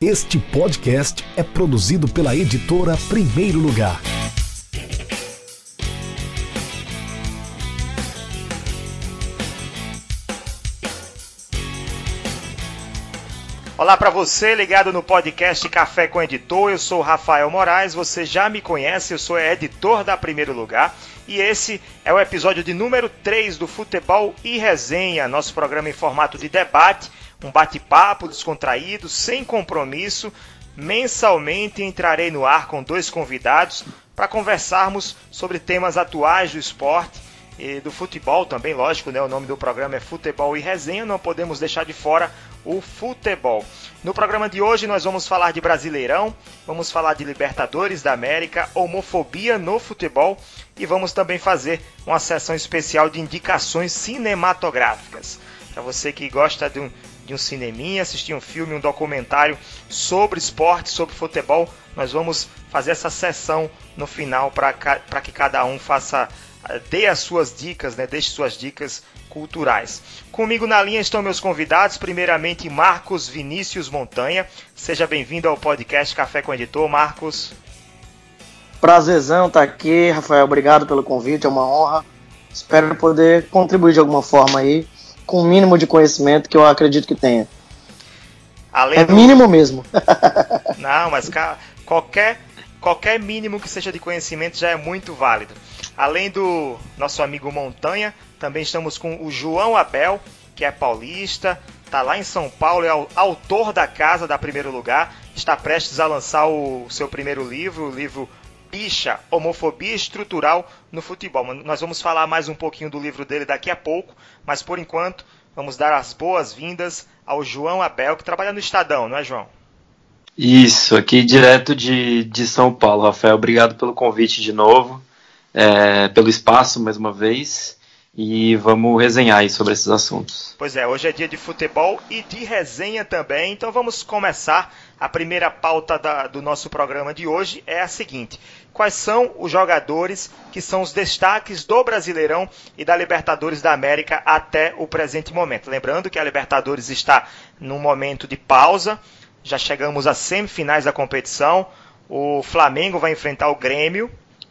Este podcast é produzido pela editora Primeiro Lugar. Olá para você ligado no podcast Café com Editor. Eu sou Rafael Moraes. Você já me conhece, eu sou editor da Primeiro Lugar. E esse é o episódio de número 3 do Futebol e Resenha, nosso programa em formato de debate um bate-papo descontraído, sem compromisso. Mensalmente entrarei no ar com dois convidados para conversarmos sobre temas atuais do esporte e do futebol também, lógico, né? O nome do programa é Futebol e Resenha, não podemos deixar de fora o futebol. No programa de hoje nós vamos falar de Brasileirão, vamos falar de Libertadores da América, homofobia no futebol e vamos também fazer uma sessão especial de indicações cinematográficas. Para você que gosta de um, de um cineminha, assistir um filme, um documentário sobre esporte, sobre futebol. Nós vamos fazer essa sessão no final para que cada um faça eh, dê as suas dicas, né? Deixe suas dicas culturais. Comigo na linha estão meus convidados, primeiramente Marcos Vinícius Montanha. Seja bem-vindo ao podcast Café com Editor, Marcos. Prazerzão estar tá aqui, Rafael. Obrigado pelo convite, é uma honra. Espero poder contribuir de alguma forma aí com o mínimo de conhecimento que eu acredito que tenha. Além é do... mínimo mesmo. Não, mas qualquer, qualquer mínimo que seja de conhecimento já é muito válido. Além do nosso amigo Montanha, também estamos com o João Abel, que é paulista, está lá em São Paulo, é autor da casa da primeiro lugar, está prestes a lançar o seu primeiro livro, o livro Bicha, Homofobia Estrutural no Futebol. Nós vamos falar mais um pouquinho do livro dele daqui a pouco, mas por enquanto vamos dar as boas-vindas ao João Abel, que trabalha no Estadão, não é, João? Isso, aqui direto de, de São Paulo, Rafael. Obrigado pelo convite de novo, é, pelo espaço mais uma vez e vamos resenhar aí sobre esses assuntos. Pois é, hoje é dia de futebol e de resenha também, então vamos começar. A primeira pauta da, do nosso programa de hoje é a seguinte: quais são os jogadores que são os destaques do Brasileirão e da Libertadores da América até o presente momento? Lembrando que a Libertadores está num momento de pausa, já chegamos às semifinais da competição. O Flamengo vai enfrentar o Grêmio,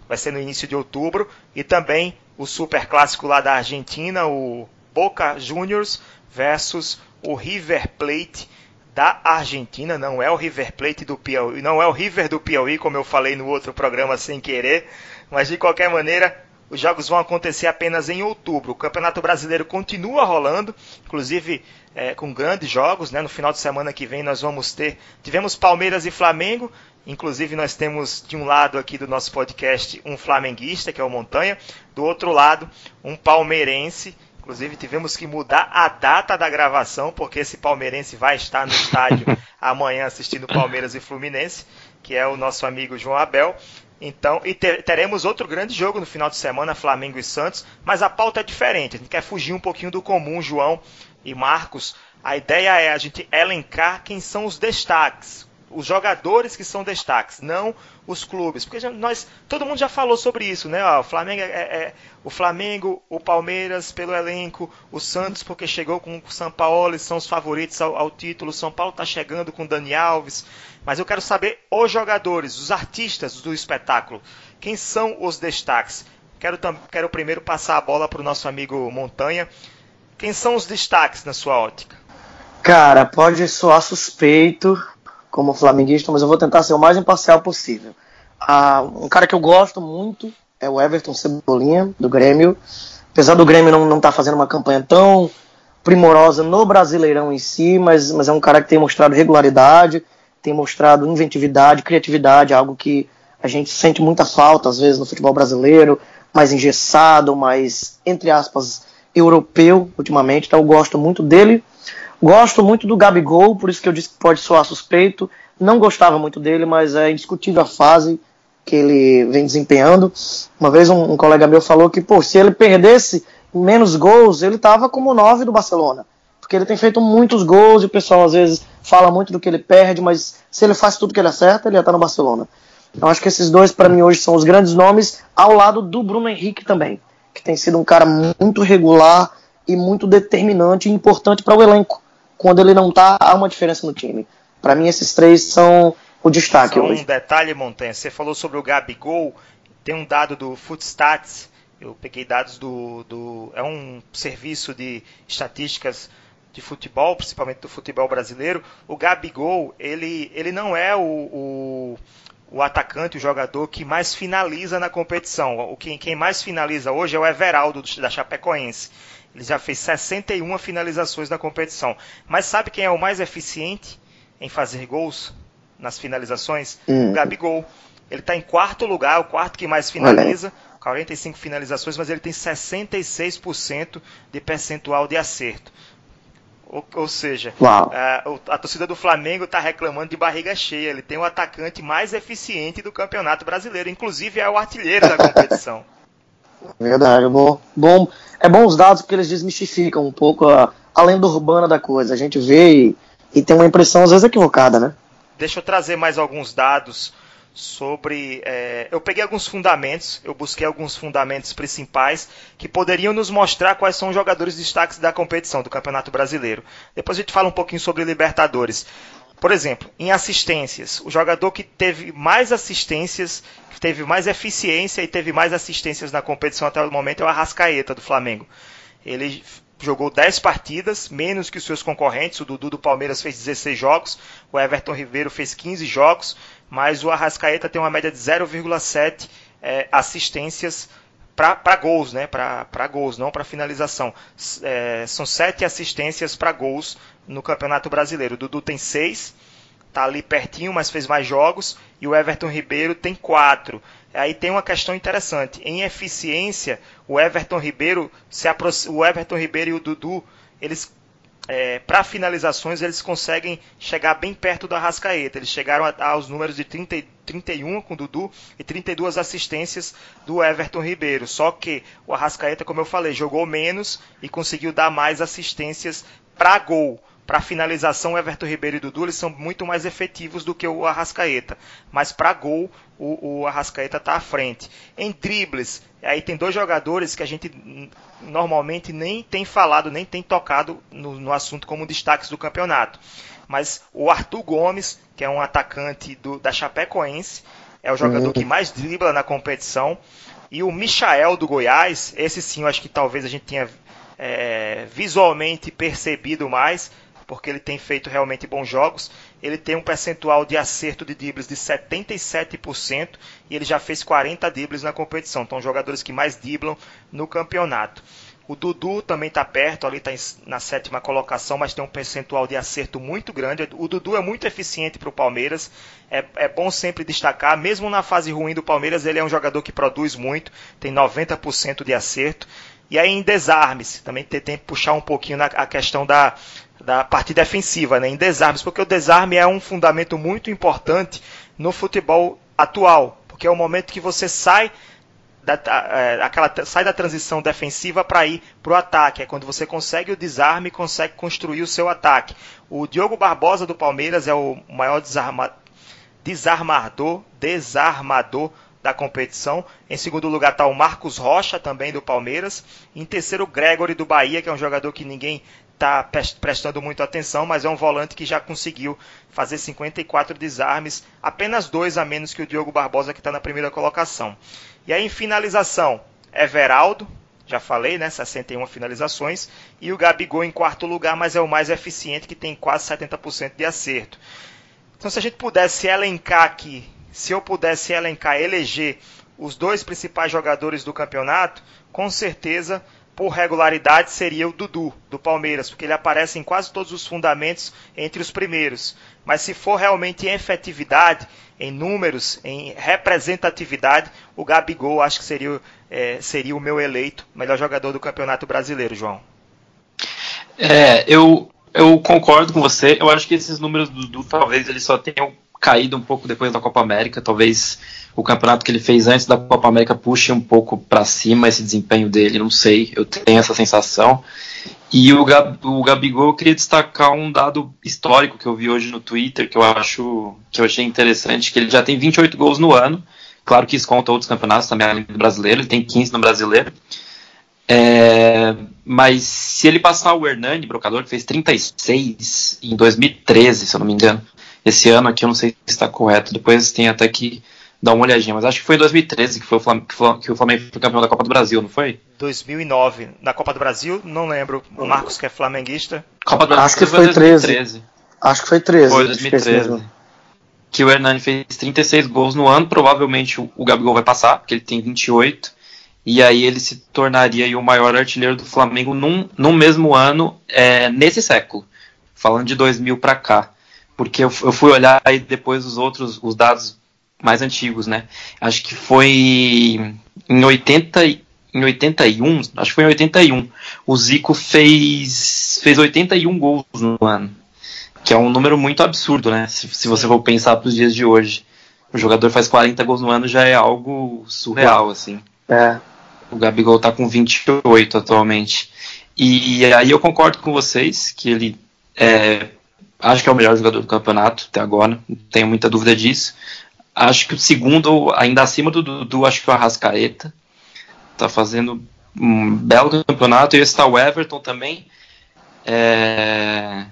vai ser no início de outubro, e também o super clássico lá da Argentina, o Boca Juniors versus o River Plate da Argentina, não é o River Plate do Piauí, não é o River do Piauí, como eu falei no outro programa sem querer, mas de qualquer maneira, os jogos vão acontecer apenas em outubro. O Campeonato Brasileiro continua rolando, inclusive é, com grandes jogos. Né? No final de semana que vem nós vamos ter. Tivemos Palmeiras e Flamengo. Inclusive, nós temos de um lado aqui do nosso podcast um flamenguista, que é o Montanha, do outro lado, um palmeirense. Inclusive, tivemos que mudar a data da gravação, porque esse palmeirense vai estar no estádio amanhã assistindo Palmeiras e Fluminense, que é o nosso amigo João Abel. Então, e ter, teremos outro grande jogo no final de semana, Flamengo e Santos, mas a pauta é diferente. A gente quer fugir um pouquinho do comum, João e Marcos. A ideia é a gente elencar quem são os destaques, os jogadores que são destaques, não os clubes. Porque já, nós, todo mundo já falou sobre isso, né? Ó, o Flamengo, é, é, o Flamengo, o Palmeiras pelo elenco, o Santos porque chegou com o São Paulo, são os favoritos ao, ao título. O São Paulo está chegando com o Dani Alves. Mas eu quero saber os jogadores, os artistas do espetáculo. Quem são os destaques? Quero, quero primeiro passar a bola para o nosso amigo Montanha. Quem são os destaques na sua ótica? Cara, pode soar suspeito, como flamenguista, mas eu vou tentar ser o mais imparcial possível. Ah, um cara que eu gosto muito é o Everton Cebolinha, do Grêmio. Apesar do Grêmio não estar tá fazendo uma campanha tão primorosa no Brasileirão em si, mas, mas é um cara que tem mostrado regularidade, tem mostrado inventividade, criatividade, algo que a gente sente muita falta às vezes no futebol brasileiro, mais engessado, mais, entre aspas, europeu ultimamente. Então eu gosto muito dele. Gosto muito do Gabigol, por isso que eu disse que pode soar suspeito. Não gostava muito dele, mas é indiscutível a fase que ele vem desempenhando. Uma vez um, um colega meu falou que, pô, se ele perdesse menos gols, ele tava como nove do Barcelona. Porque ele tem feito muitos gols e o pessoal às vezes fala muito do que ele perde, mas se ele faz tudo que ele acerta, ele ia estar no Barcelona. Então acho que esses dois para mim hoje são os grandes nomes, ao lado do Bruno Henrique também, que tem sido um cara muito regular e muito determinante e importante para o elenco quando ele não tá, há uma diferença no time. Para mim, esses três são o destaque Só hoje. um detalhe, Montanha. Você falou sobre o Gabigol. Tem um dado do Footstats. Eu peguei dados do, do. É um serviço de estatísticas de futebol, principalmente do futebol brasileiro. O Gabigol, ele, ele não é o, o, o atacante, o jogador que mais finaliza na competição. O quem, quem mais finaliza hoje é o Everaldo da Chapecoense. Ele já fez 61 finalizações na competição. Mas sabe quem é o mais eficiente em fazer gols nas finalizações? Hum. O Gabigol. Ele está em quarto lugar, o quarto que mais finaliza, 45 finalizações, mas ele tem 66% de percentual de acerto. Ou, ou seja, a, a torcida do Flamengo está reclamando de barriga cheia. Ele tem o atacante mais eficiente do campeonato brasileiro, inclusive é o artilheiro da competição. Verdade, bom, bom. É bom os dados porque eles desmistificam um pouco a, a lenda urbana da coisa. A gente vê e, e tem uma impressão às vezes equivocada, né? Deixa eu trazer mais alguns dados sobre. É, eu peguei alguns fundamentos, eu busquei alguns fundamentos principais que poderiam nos mostrar quais são os jogadores destaques da competição, do Campeonato Brasileiro. Depois a gente fala um pouquinho sobre Libertadores. Por exemplo, em assistências, o jogador que teve mais assistências, que teve mais eficiência e teve mais assistências na competição até o momento é o Arrascaeta do Flamengo. Ele jogou 10 partidas, menos que os seus concorrentes. O Dudu do Palmeiras fez 16 jogos, o Everton Ribeiro fez 15 jogos, mas o Arrascaeta tem uma média de 0,7 é, assistências para gols, né? Para gols, não para finalização. É, são 7 assistências para gols no Campeonato Brasileiro. O Dudu tem 6, tá ali pertinho, mas fez mais jogos, e o Everton Ribeiro tem 4. Aí tem uma questão interessante. Em eficiência, o Everton Ribeiro, se o Everton Ribeiro e o Dudu, eles é, para finalizações eles conseguem chegar bem perto do Arrascaeta. Eles chegaram aos números de 30, 31 com o Dudu e 32 assistências do Everton Ribeiro. Só que o Arrascaeta, como eu falei, jogou menos e conseguiu dar mais assistências para gol. Para finalização, o Everton Ribeiro e Dudu eles são muito mais efetivos do que o Arrascaeta. Mas para gol, o, o Arrascaeta está à frente. Em dribles, aí tem dois jogadores que a gente normalmente nem tem falado, nem tem tocado no, no assunto como destaques do campeonato. Mas o Arthur Gomes, que é um atacante do, da Chapecoense, é o jogador uhum. que mais dribla na competição. E o Michael do Goiás, esse sim eu acho que talvez a gente tenha é, visualmente percebido mais, porque ele tem feito realmente bons jogos. Ele tem um percentual de acerto de dribles de 77% e ele já fez 40 dribles na competição. Então, jogadores que mais driblam no campeonato. O Dudu também está perto, ali está na sétima colocação, mas tem um percentual de acerto muito grande. O Dudu é muito eficiente para o Palmeiras. É, é, bom sempre destacar, mesmo na fase ruim do Palmeiras, ele é um jogador que produz muito, tem 90% de acerto. E aí em desarmes, também tem, tem que puxar um pouquinho na, a questão da, da parte defensiva, né, em desarmes, porque o desarme é um fundamento muito importante no futebol atual, porque é o momento que você sai da, é, aquela, sai da transição defensiva para ir para o ataque. É quando você consegue o desarme e consegue construir o seu ataque. O Diogo Barbosa do Palmeiras é o maior desarma, desarmador, desarmador da competição. Em segundo lugar está o Marcos Rocha, também do Palmeiras. Em terceiro, o Gregory do Bahia, que é um jogador que ninguém está prestando muito atenção, mas é um volante que já conseguiu fazer 54 desarmes, apenas dois a menos que o Diogo Barbosa, que está na primeira colocação. E aí, em finalização, Everaldo, já falei, né, 61 finalizações, e o Gabigol em quarto lugar, mas é o mais eficiente, que tem quase 70% de acerto. Então, se a gente pudesse elencar aqui, se eu pudesse elencar, eleger os dois principais jogadores do campeonato, com certeza por regularidade seria o Dudu, do Palmeiras, porque ele aparece em quase todos os fundamentos entre os primeiros. Mas se for realmente em efetividade, em números, em representatividade, o Gabigol acho que seria, é, seria o meu eleito melhor jogador do Campeonato Brasileiro, João. É, eu, eu concordo com você. Eu acho que esses números do Dudu talvez eles só tenham caído um pouco depois da Copa América. Talvez o campeonato que ele fez antes da Copa América puxe um pouco para cima esse desempenho dele. Não sei, eu tenho essa sensação. E o, Gab, o Gabigol, eu queria destacar um dado histórico que eu vi hoje no Twitter, que eu acho que eu achei interessante, que ele já tem 28 gols no ano. Claro que isso conta outros campeonatos também, além do brasileiro, ele tem 15 no brasileiro. É, mas se ele passar o Hernani, brocador, que fez 36 em 2013, se eu não me engano, esse ano aqui eu não sei se está correto, depois tem até que dar uma olhadinha, mas acho que foi em 2013 que, foi o Flamengo, que o Flamengo foi campeão da Copa do Brasil, não foi? 2009, na Copa do Brasil, não lembro. O Marcos que é flamenguista. Copa do Brasil acho que foi 2013. Acho que foi 13. Foi 2013. Que o Hernani fez 36 gols no ano, provavelmente o, Gabigol vai passar, porque ele tem 28. E aí ele se tornaria o maior artilheiro do Flamengo num, num mesmo ano, é, nesse século. Falando de 2000 para cá. Porque eu, eu fui olhar aí depois os outros, os dados mais antigos, né? Acho que foi em 80 em 81, acho que foi em 81, o Zico fez fez 81 gols no ano, que é um número muito absurdo, né? Se, se você for pensar para os dias de hoje, o jogador faz 40 gols no ano já é algo surreal, assim. É. O Gabigol tá com 28 atualmente. E aí eu concordo com vocês que ele é, acho que é o melhor jogador do campeonato até agora, não tenho muita dúvida disso. Acho que o segundo, ainda acima do Dudu, acho que o Arrascaeta. Tá fazendo um belo campeonato. E está o Everton também. É...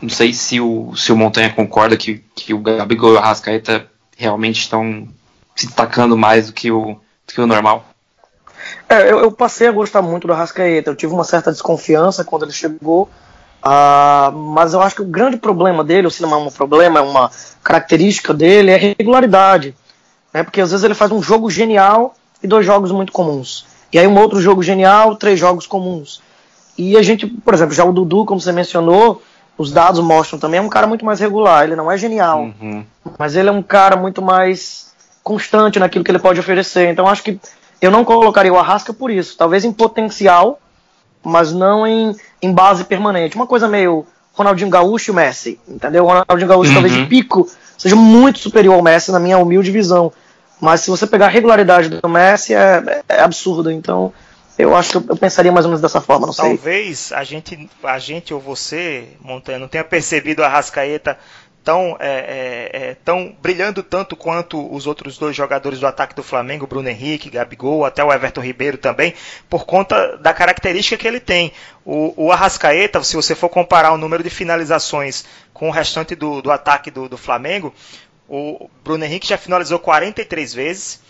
Não sei se o, se o Montanha concorda que, que o Gabigol e o Arrascaeta realmente estão se destacando mais do que o, do que o normal. É, eu, eu, passei a gostar muito do Arrascaeta. Eu tive uma certa desconfiança quando ele chegou. Uh, mas eu acho que o grande problema dele, se não é um problema, é uma característica dele, é regularidade. Né? Porque às vezes ele faz um jogo genial e dois jogos muito comuns. E aí um outro jogo genial, três jogos comuns. E a gente, por exemplo, já o Dudu, como você mencionou, os dados mostram também, é um cara muito mais regular. Ele não é genial, uhum. mas ele é um cara muito mais constante naquilo que ele pode oferecer. Então acho que eu não colocaria o Arrasca por isso. Talvez em potencial, mas não em, em base permanente. Uma coisa meio Ronaldinho Gaúcho e o Messi, entendeu? O Ronaldinho Gaúcho uhum. talvez de pico seja muito superior ao Messi na minha humilde visão. Mas se você pegar a regularidade do Messi é, é absurda. Então eu acho que eu, pensaria mais ou menos dessa forma, não Talvez sei. Talvez a gente, a gente ou você, Montanha, não tenha percebido a Rascaeta tão, é, é, é, tão brilhando tanto quanto os outros dois jogadores do ataque do Flamengo, Bruno Henrique, Gabigol, até o Everton Ribeiro também, por conta da característica que ele tem. O, o Arrascaeta, se você for comparar o número de finalizações com o restante do, do ataque do, do Flamengo, o Bruno Henrique já finalizou 43 vezes,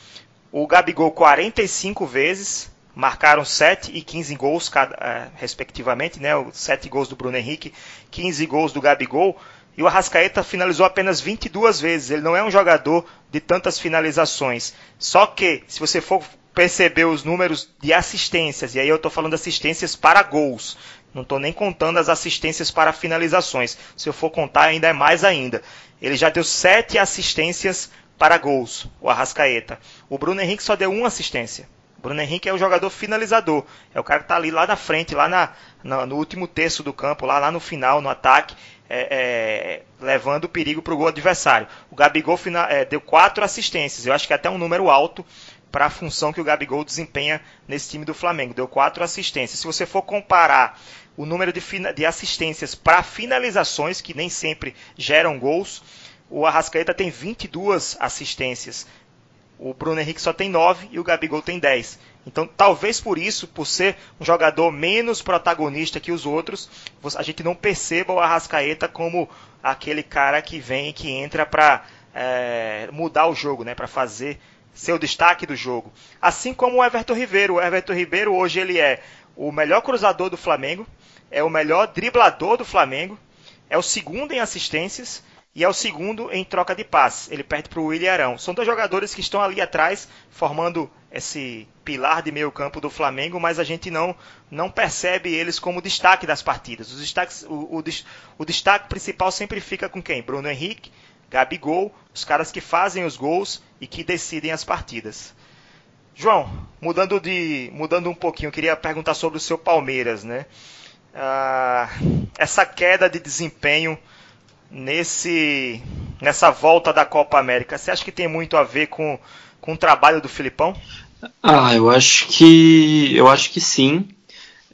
o Gabigol 45 vezes, marcaram 7 e 15 gols, é, respectivamente, né? 7 gols do Bruno Henrique, 15 gols do Gabigol. E o Arrascaeta finalizou apenas 22 vezes. Ele não é um jogador de tantas finalizações. Só que, se você for perceber os números de assistências, e aí eu estou falando assistências para gols, não estou nem contando as assistências para finalizações. Se eu for contar, ainda é mais ainda. Ele já deu 7 assistências para gols, o Arrascaeta. O Bruno Henrique só deu uma assistência. O Bruno Henrique é o jogador finalizador. É o cara que está ali lá na frente, lá na, na, no último terço do campo, lá, lá no final, no ataque é, é, levando o perigo para o gol adversário. O Gabigol é, deu quatro assistências, eu acho que é até um número alto para a função que o Gabigol desempenha nesse time do Flamengo. Deu quatro assistências. Se você for comparar o número de, de assistências para finalizações, que nem sempre geram gols, o Arrascaeta tem 22 assistências. O Bruno Henrique só tem 9 e o Gabigol tem 10. Então, talvez por isso, por ser um jogador menos protagonista que os outros, a gente não perceba o Arrascaeta como aquele cara que vem e que entra para é, mudar o jogo, né, para fazer seu destaque do jogo. Assim como o Everton Ribeiro. O Everton Ribeiro hoje ele é o melhor cruzador do Flamengo, é o melhor driblador do Flamengo, é o segundo em assistências e é o segundo em troca de passes. Ele perde para o William Arão. São dois jogadores que estão ali atrás, formando esse pilar de meio campo do Flamengo, mas a gente não, não percebe eles como destaque das partidas. Os destaques, o, o, o destaque principal sempre fica com quem? Bruno Henrique, Gabigol, os caras que fazem os gols e que decidem as partidas. João, mudando de mudando um pouquinho, eu queria perguntar sobre o seu Palmeiras, né? Ah, essa queda de desempenho nesse nessa volta da Copa América, você acha que tem muito a ver com, com o trabalho do Filipão? Ah, eu acho que eu acho que sim.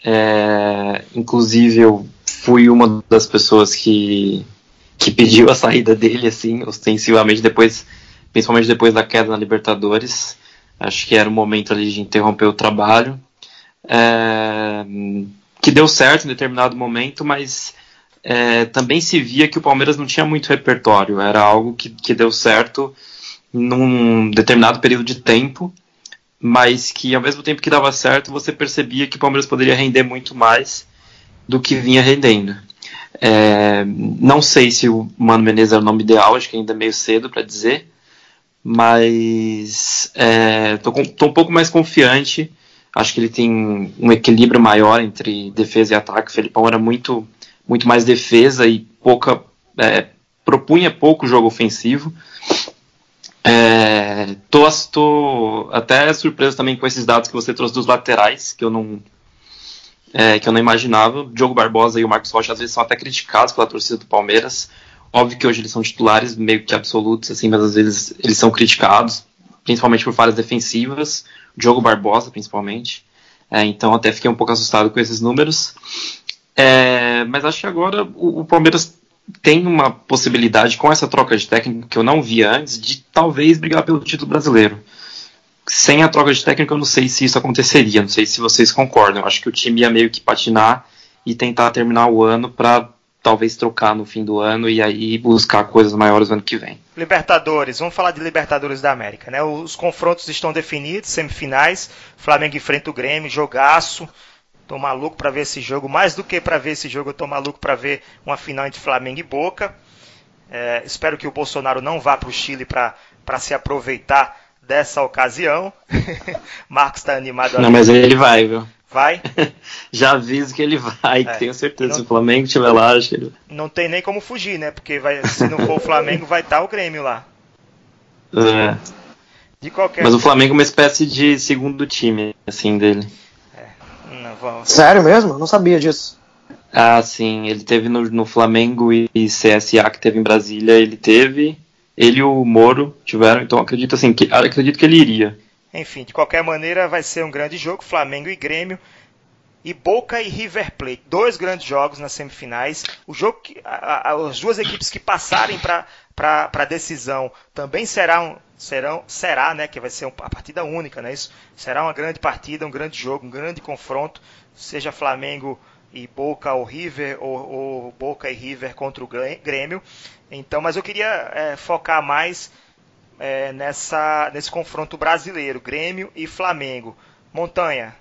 É, inclusive eu fui uma das pessoas que que pediu a saída dele assim, ostensivamente depois, principalmente depois da queda na Libertadores. Acho que era o momento ali de interromper o trabalho. É, que deu certo em determinado momento, mas é, também se via que o Palmeiras não tinha muito repertório, era algo que, que deu certo num determinado período de tempo, mas que ao mesmo tempo que dava certo, você percebia que o Palmeiras poderia render muito mais do que vinha rendendo. É, não sei se o Mano Menezes é o nome ideal, acho que ainda é meio cedo para dizer, mas estou é, um pouco mais confiante. Acho que ele tem um equilíbrio maior entre defesa e ataque. O Felipão era muito, muito mais defesa e pouca é, propunha pouco jogo ofensivo. É, tô, tô até surpreso também com esses dados que você trouxe dos laterais, que eu não, é, que eu não imaginava. O Diogo Barbosa e o Marcos Rocha às vezes são até criticados pela torcida do Palmeiras. Óbvio que hoje eles são titulares meio que absolutos, assim, mas às vezes eles são criticados, principalmente por falhas defensivas. Diogo Barbosa, principalmente. É, então até fiquei um pouco assustado com esses números. É, mas acho que agora o, o, Palmeiras tem uma possibilidade com essa troca de técnico que eu não via antes de talvez brigar pelo título brasileiro sem a troca de técnico, eu não sei se isso aconteceria. Não sei se vocês concordam. Acho que o time ia meio que patinar e tentar terminar o ano para talvez trocar no fim do ano e aí buscar coisas maiores no ano que vem. Libertadores, vamos falar de Libertadores da América, né? Os confrontos estão definidos, semifinais, Flamengo enfrenta o Grêmio, jogaço. Tô maluco para ver esse jogo, mais do que para ver esse jogo, eu tô maluco para ver uma final entre Flamengo e Boca. É, espero que o Bolsonaro não vá para o Chile para se aproveitar dessa ocasião. Marcos está animado. Não, mas ele vai, viu? Vai? Já aviso que ele vai, é, tenho certeza. Não, se o Flamengo estiver lá, acho que ele Não tem nem como fugir, né? Porque vai, se não for o Flamengo, vai estar tá o Grêmio lá. É. De qualquer Mas o Flamengo é uma espécie de segundo time, assim, dele. Não, Sério mesmo? Não sabia disso. Ah, sim. Ele teve no, no Flamengo e CSA que teve em Brasília, ele teve ele e o Moro tiveram, então acredito assim, que, acredito que ele iria. Enfim, de qualquer maneira vai ser um grande jogo, Flamengo e Grêmio e Boca e River Plate, dois grandes jogos nas semifinais. O jogo que, a, a, as duas equipes que passarem para a decisão também serão serão será, né, que vai ser uma partida única, né? Isso será uma grande partida, um grande jogo, um grande confronto, seja Flamengo e Boca ou River ou, ou Boca e River contra o Grêmio. Então, mas eu queria é, focar mais é, nessa, nesse confronto brasileiro, Grêmio e Flamengo. Montanha,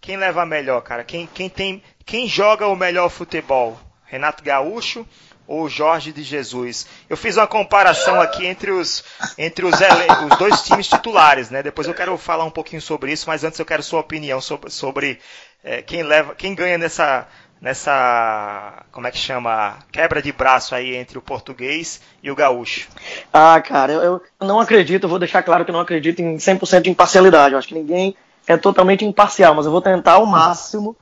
quem leva a melhor, cara? Quem, quem, tem, quem joga o melhor futebol? Renato Gaúcho ou Jorge de Jesus? Eu fiz uma comparação aqui entre os, entre os, os dois times titulares, né? Depois eu quero falar um pouquinho sobre isso, mas antes eu quero sua opinião sobre, sobre é, quem leva, quem ganha nessa, nessa, como é que chama, quebra de braço aí entre o português e o gaúcho? Ah, cara, eu, eu não acredito, vou deixar claro que eu não acredito em 100% de imparcialidade. Eu acho que ninguém é totalmente imparcial, mas eu vou tentar ao máximo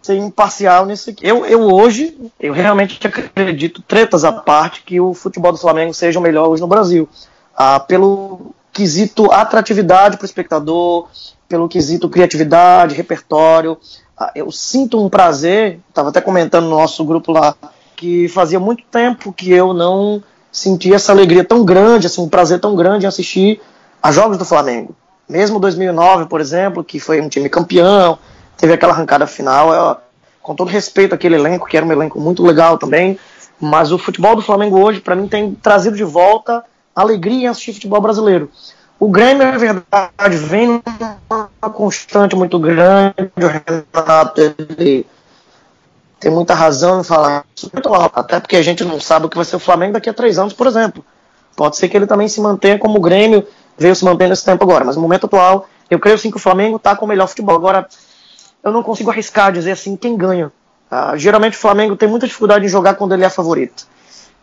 ser imparcial nisso aqui. Eu, eu hoje, eu realmente acredito, tretas à parte, que o futebol do Flamengo seja o melhor hoje no Brasil. Ah, pelo quesito atratividade para o espectador, pelo quesito criatividade, repertório, ah, eu sinto um prazer, estava até comentando no nosso grupo lá, que fazia muito tempo que eu não sentia essa alegria tão grande, assim, um prazer tão grande em assistir a jogos do Flamengo. Mesmo 2009, por exemplo, que foi um time campeão, teve aquela arrancada final, eu, com todo respeito àquele elenco, que era um elenco muito legal também, mas o futebol do Flamengo hoje, para mim, tem trazido de volta alegria em assistir futebol brasileiro. O Grêmio, é verdade, vem numa constante muito grande. O Renato ele tem muita razão em falar isso, até porque a gente não sabe o que vai ser o Flamengo daqui a três anos, por exemplo. Pode ser que ele também se mantenha como o Grêmio veio se mantendo nesse tempo agora, mas no momento atual, eu creio sim que o Flamengo está com o melhor futebol. Agora, eu não consigo arriscar dizer assim quem ganha. Ah, geralmente o Flamengo tem muita dificuldade em jogar quando ele é favorito.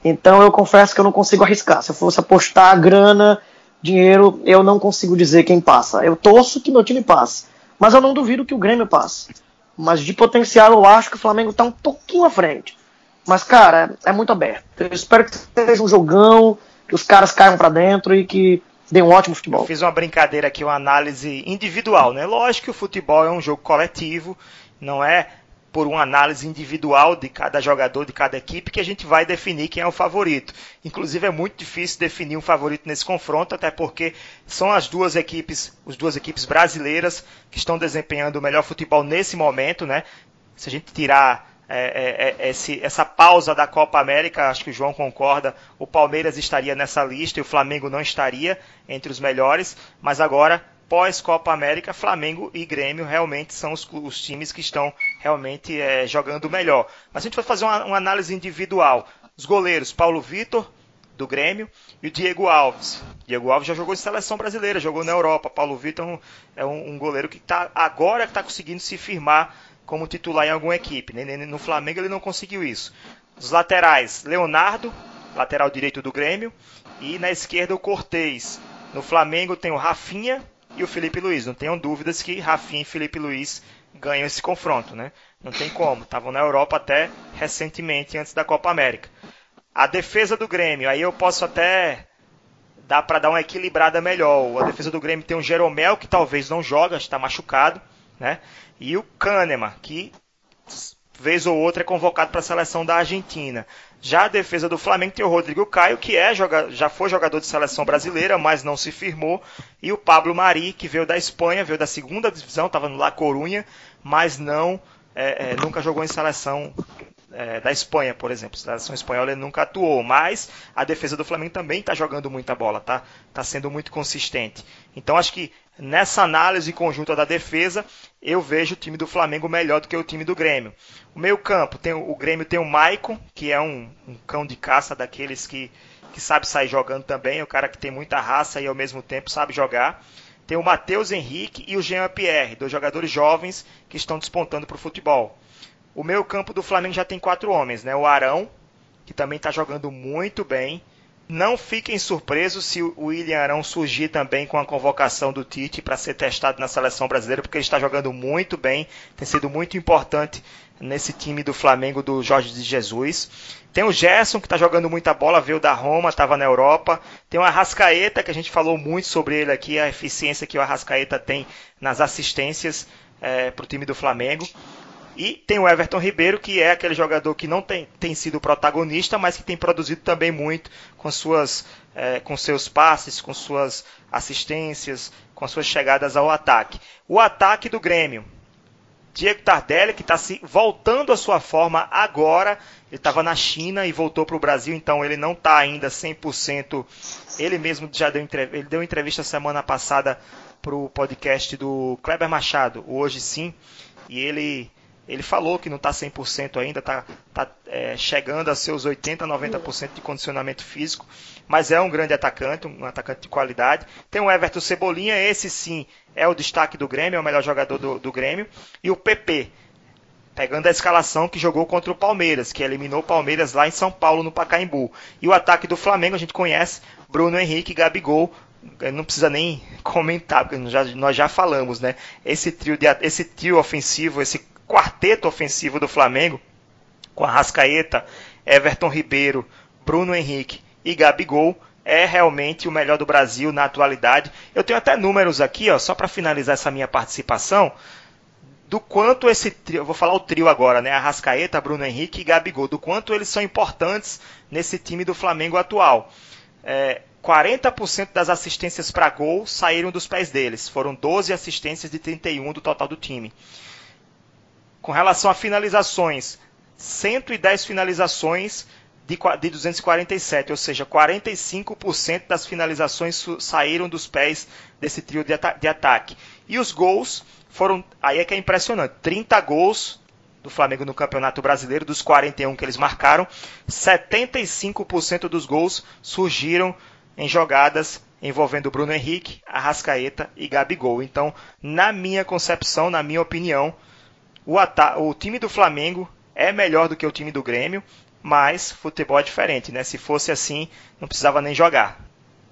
Então eu confesso que eu não consigo arriscar. Se eu fosse apostar grana dinheiro, eu não consigo dizer quem passa. Eu torço que meu time passe. Mas eu não duvido que o Grêmio passe. Mas de potencial eu acho que o Flamengo está um pouquinho à frente. Mas, cara, é muito aberto. Eu espero que seja um jogão, que os caras caiam para dentro e que dê um ótimo futebol. Eu fiz uma brincadeira aqui, uma análise individual, né? Lógico que o futebol é um jogo coletivo, não é por uma análise individual de cada jogador, de cada equipe, que a gente vai definir quem é o favorito. Inclusive é muito difícil definir um favorito nesse confronto, até porque são as duas equipes, as duas equipes brasileiras que estão desempenhando o melhor futebol nesse momento, né? Se a gente tirar é, é, é, esse, essa pausa da Copa América, acho que o João concorda, o Palmeiras estaria nessa lista e o Flamengo não estaria entre os melhores, mas agora, pós-Copa América, Flamengo e Grêmio realmente são os, os times que estão realmente é, jogando melhor. Mas a gente vai fazer uma, uma análise individual. Os goleiros, Paulo Vitor, do Grêmio, e o Diego Alves. Diego Alves já jogou em seleção brasileira, jogou na Europa. Paulo Vitor é um, um goleiro que tá, agora está conseguindo se firmar como titular em alguma equipe. No Flamengo ele não conseguiu isso. Os laterais, Leonardo, lateral direito do Grêmio, e na esquerda o Cortez. No Flamengo tem o Rafinha e o Felipe Luiz. Não tenham dúvidas que Rafinha e Felipe Luiz ganham esse confronto, né? Não tem como. Estavam na Europa até recentemente, antes da Copa América. A defesa do Grêmio, aí eu posso até dar para dar uma equilibrada melhor. A defesa do Grêmio tem o Jeromel, que talvez não joga, está machucado, né? E o Kahneman, que vez ou outra é convocado para a seleção da Argentina. Já a defesa do Flamengo tem o Rodrigo Caio, que é já foi jogador de seleção brasileira, mas não se firmou, e o Pablo Mari, que veio da Espanha, veio da segunda divisão, estava no La Corunha, mas não é, é, nunca jogou em seleção é, da Espanha, por exemplo. Seleção espanhola ele nunca atuou, mas a defesa do Flamengo também está jogando muita bola, tá? Está sendo muito consistente. Então acho que nessa análise conjunta da defesa, eu vejo o time do Flamengo melhor do que o time do Grêmio. O meio campo, tem, o Grêmio tem o Maicon, que é um, um cão de caça daqueles que, que sabe sair jogando também, o cara que tem muita raça e ao mesmo tempo sabe jogar. Tem o Matheus Henrique e o Jean Pierre, dois jogadores jovens que estão despontando para o futebol. O meio campo do Flamengo já tem quatro homens, né? O Arão, que também está jogando muito bem. Não fiquem surpresos se o William Arão surgir também com a convocação do Tite para ser testado na seleção brasileira, porque ele está jogando muito bem, tem sido muito importante nesse time do Flamengo do Jorge de Jesus. Tem o Gerson, que está jogando muita bola, veio da Roma, estava na Europa. Tem o Arrascaeta, que a gente falou muito sobre ele aqui, a eficiência que o Arrascaeta tem nas assistências é, para o time do Flamengo. E tem o Everton Ribeiro, que é aquele jogador que não tem, tem sido protagonista, mas que tem produzido também muito com, suas, é, com seus passes, com suas assistências, com suas chegadas ao ataque. O ataque do Grêmio. Diego Tardelli, que está voltando à sua forma agora. Ele estava na China e voltou para o Brasil, então ele não está ainda 100%. Ele mesmo já deu, ele deu entrevista semana passada para o podcast do Kleber Machado, Hoje Sim, e ele ele falou que não está 100% ainda, está tá, é, chegando a seus 80%, 90% de condicionamento físico, mas é um grande atacante, um atacante de qualidade. Tem o Everton Cebolinha, esse sim é o destaque do Grêmio, é o melhor jogador do, do Grêmio. E o PP, pegando a escalação que jogou contra o Palmeiras, que eliminou o Palmeiras lá em São Paulo, no Pacaembu. E o ataque do Flamengo a gente conhece, Bruno Henrique Gabigol, não precisa nem comentar, porque nós já, nós já falamos, né? Esse trio, de, esse trio ofensivo, esse quarteto ofensivo do Flamengo, com Arrascaeta, Everton Ribeiro, Bruno Henrique e Gabigol, é realmente o melhor do Brasil na atualidade. Eu tenho até números aqui, ó, só para finalizar essa minha participação, do quanto esse trio, eu vou falar o trio agora, né? Arrascaeta, Bruno Henrique e Gabigol, do quanto eles são importantes nesse time do Flamengo atual. É, 40% das assistências para gol saíram dos pés deles. Foram 12 assistências de 31 do total do time. Com relação a finalizações, 110 finalizações de, de 247, ou seja, 45% das finalizações saíram dos pés desse trio de, ata de ataque. E os gols foram, aí é que é impressionante, 30 gols do Flamengo no Campeonato Brasileiro, dos 41 que eles marcaram, 75% dos gols surgiram em jogadas envolvendo Bruno Henrique, Arrascaeta e Gabigol. Então, na minha concepção, na minha opinião, o, o time do Flamengo é melhor do que o time do Grêmio, mas futebol é diferente, né? Se fosse assim, não precisava nem jogar.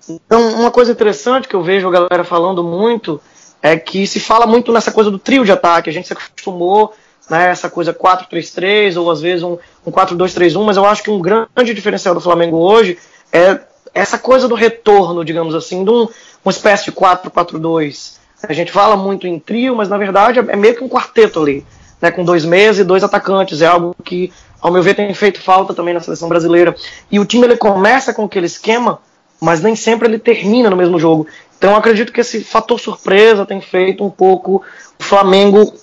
Então, uma coisa interessante que eu vejo a galera falando muito é que se fala muito nessa coisa do trio de ataque. A gente se acostumou né, essa coisa 4-3-3 ou às vezes um, um 4-2-3-1, mas eu acho que um grande diferencial do Flamengo hoje é essa coisa do retorno, digamos assim, de um, uma espécie de 4-4-2. A gente fala muito em trio, mas na verdade é meio que um quarteto ali né, com dois meses e dois atacantes. É algo que, ao meu ver, tem feito falta também na seleção brasileira. E o time ele começa com aquele esquema, mas nem sempre ele termina no mesmo jogo. Então acredito que esse fator surpresa tem feito um pouco o Flamengo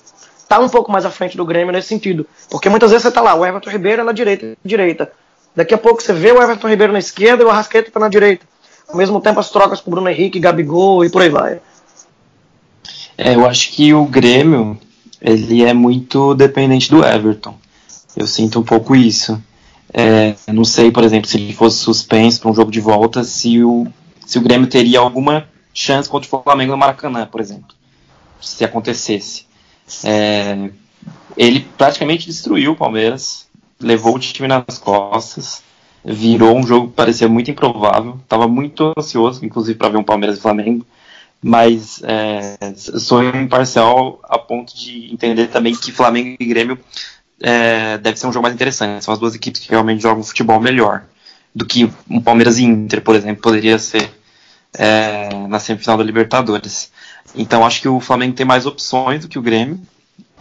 tá um pouco mais à frente do Grêmio nesse sentido. Porque muitas vezes você tá lá, o Everton Ribeiro é na direita, direita. Daqui a pouco você vê o Everton Ribeiro na esquerda e o Arrasqueta tá na direita. Ao mesmo tempo as trocas com Bruno Henrique, Gabigol e por aí vai. É, eu acho que o Grêmio, ele é muito dependente do Everton. Eu sinto um pouco isso. É, não sei, por exemplo, se ele fosse suspenso para um jogo de volta, se o, se o Grêmio teria alguma chance contra o Flamengo no Maracanã, por exemplo. Se acontecesse. É, ele praticamente destruiu o Palmeiras, levou o time nas costas, virou um jogo que parecia muito improvável. Estava muito ansioso, inclusive, para ver um Palmeiras e Flamengo. Mas é, sou imparcial a ponto de entender também que Flamengo e Grêmio é, deve ser um jogo mais interessante. São as duas equipes que realmente jogam futebol melhor do que um Palmeiras e Inter, por exemplo, poderia ser é, na semifinal da Libertadores. Então acho que o Flamengo tem mais opções do que o Grêmio,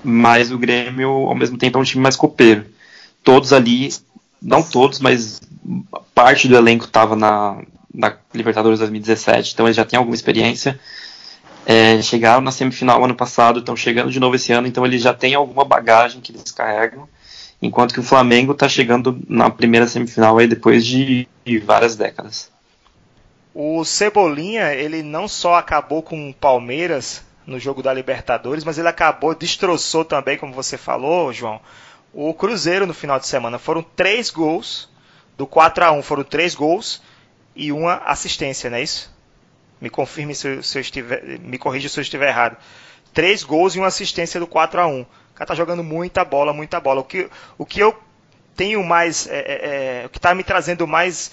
mas o Grêmio ao mesmo tempo é um time mais copeiro. Todos ali, não todos, mas parte do elenco estava na, na Libertadores 2017, então eles já têm alguma experiência. É, chegaram na semifinal ano passado, estão chegando de novo esse ano, então eles já têm alguma bagagem que eles carregam, enquanto que o Flamengo está chegando na primeira semifinal aí depois de, de várias décadas. O Cebolinha, ele não só acabou com o Palmeiras no jogo da Libertadores, mas ele acabou, destroçou também, como você falou, João, o Cruzeiro no final de semana. Foram três gols, do 4 a 1 foram três gols e uma assistência, não é isso? Me confirme se, se eu estiver, me corrija se eu estiver errado. Três gols e uma assistência do 4 a 1 O cara tá jogando muita bola, muita bola. O que, o que eu tenho mais, é, é, é o que está me trazendo mais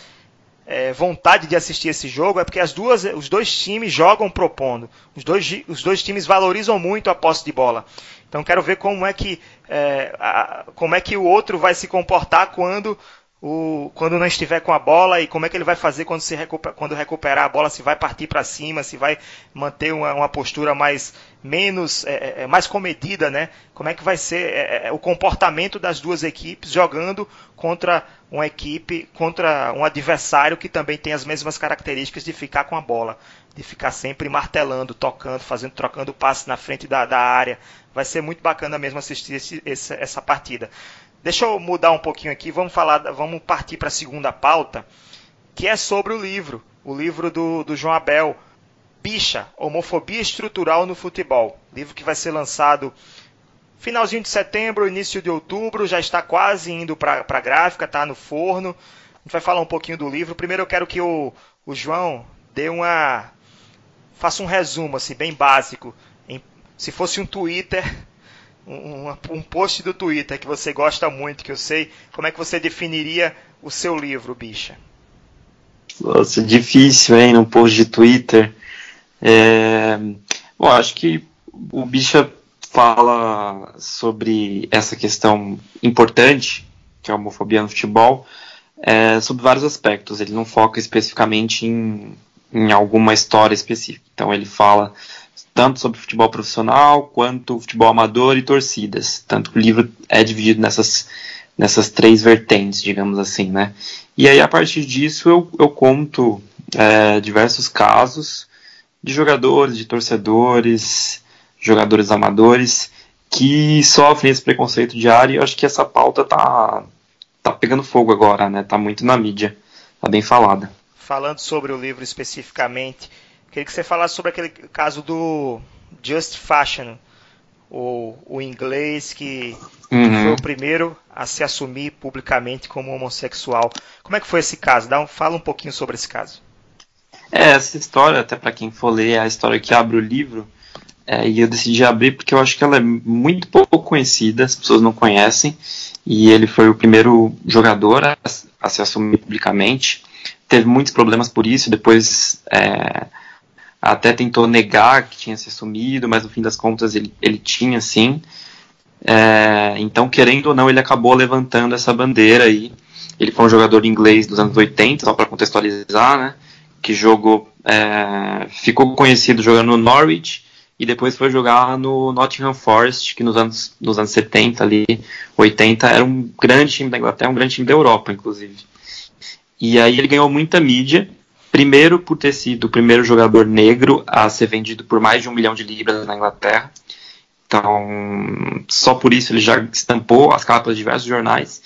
é, vontade de assistir esse jogo é porque as duas, os dois times jogam propondo. Os dois, os dois times valorizam muito a posse de bola. Então quero ver como é que é, a, como é que o outro vai se comportar quando o, quando não estiver com a bola e como é que ele vai fazer quando, se recuper, quando recuperar a bola, se vai partir para cima, se vai manter uma, uma postura mais menos é, é, é, mais comedida, né? Como é que vai ser é, é, o comportamento das duas equipes jogando contra uma equipe, contra um adversário que também tem as mesmas características de ficar com a bola, de ficar sempre martelando, tocando, fazendo, trocando passe na frente da, da área. Vai ser muito bacana mesmo assistir esse, essa partida. Deixa eu mudar um pouquinho aqui, vamos falar, vamos partir para a segunda pauta, que é sobre o livro, o livro do, do João Abel, Bicha, Homofobia Estrutural no Futebol. Livro que vai ser lançado finalzinho de setembro, início de outubro, já está quase indo para a gráfica, está no forno. A gente vai falar um pouquinho do livro. Primeiro eu quero que o, o João dê uma. faça um resumo, assim, bem básico. Em, se fosse um Twitter um, um post do Twitter que você gosta muito, que eu sei, como é que você definiria o seu livro, bicha? Nossa, difícil, hein, num post de Twitter. É... Bom, acho que o Bicha fala sobre essa questão importante, que é a homofobia no futebol, é, sobre vários aspectos. Ele não foca especificamente em, em alguma história específica. Então ele fala tanto sobre futebol profissional quanto futebol amador e torcidas. Tanto que o livro é dividido nessas, nessas três vertentes, digamos assim, né? E aí a partir disso eu, eu conto é, diversos casos de jogadores, de torcedores, jogadores amadores que sofrem esse preconceito diário. E eu acho que essa pauta tá tá pegando fogo agora, né? Tá muito na mídia, tá bem falada. Falando sobre o livro especificamente, Queria que você falasse sobre aquele caso do Just Fashion, o, o inglês que uhum. foi o primeiro a se assumir publicamente como homossexual. Como é que foi esse caso? Dá um, fala um pouquinho sobre esse caso. É, essa história, até para quem for ler, é a história que abre o livro. É, e eu decidi abrir porque eu acho que ela é muito pouco conhecida, as pessoas não conhecem. E ele foi o primeiro jogador a, a se assumir publicamente. Teve muitos problemas por isso, depois. É, até tentou negar que tinha se assumido, mas no fim das contas ele, ele tinha sim. É, então, querendo ou não, ele acabou levantando essa bandeira aí. Ele foi um jogador inglês dos anos 80, só para contextualizar, né? Que jogou, é, ficou conhecido jogando no Norwich e depois foi jogar no Nottingham Forest, que nos anos, nos anos 70, ali, 80, era um grande time da Inglaterra, um grande time da Europa, inclusive. E aí ele ganhou muita mídia, Primeiro, por ter sido o primeiro jogador negro a ser vendido por mais de um milhão de libras na Inglaterra. Então, só por isso ele já estampou as capas de diversos jornais.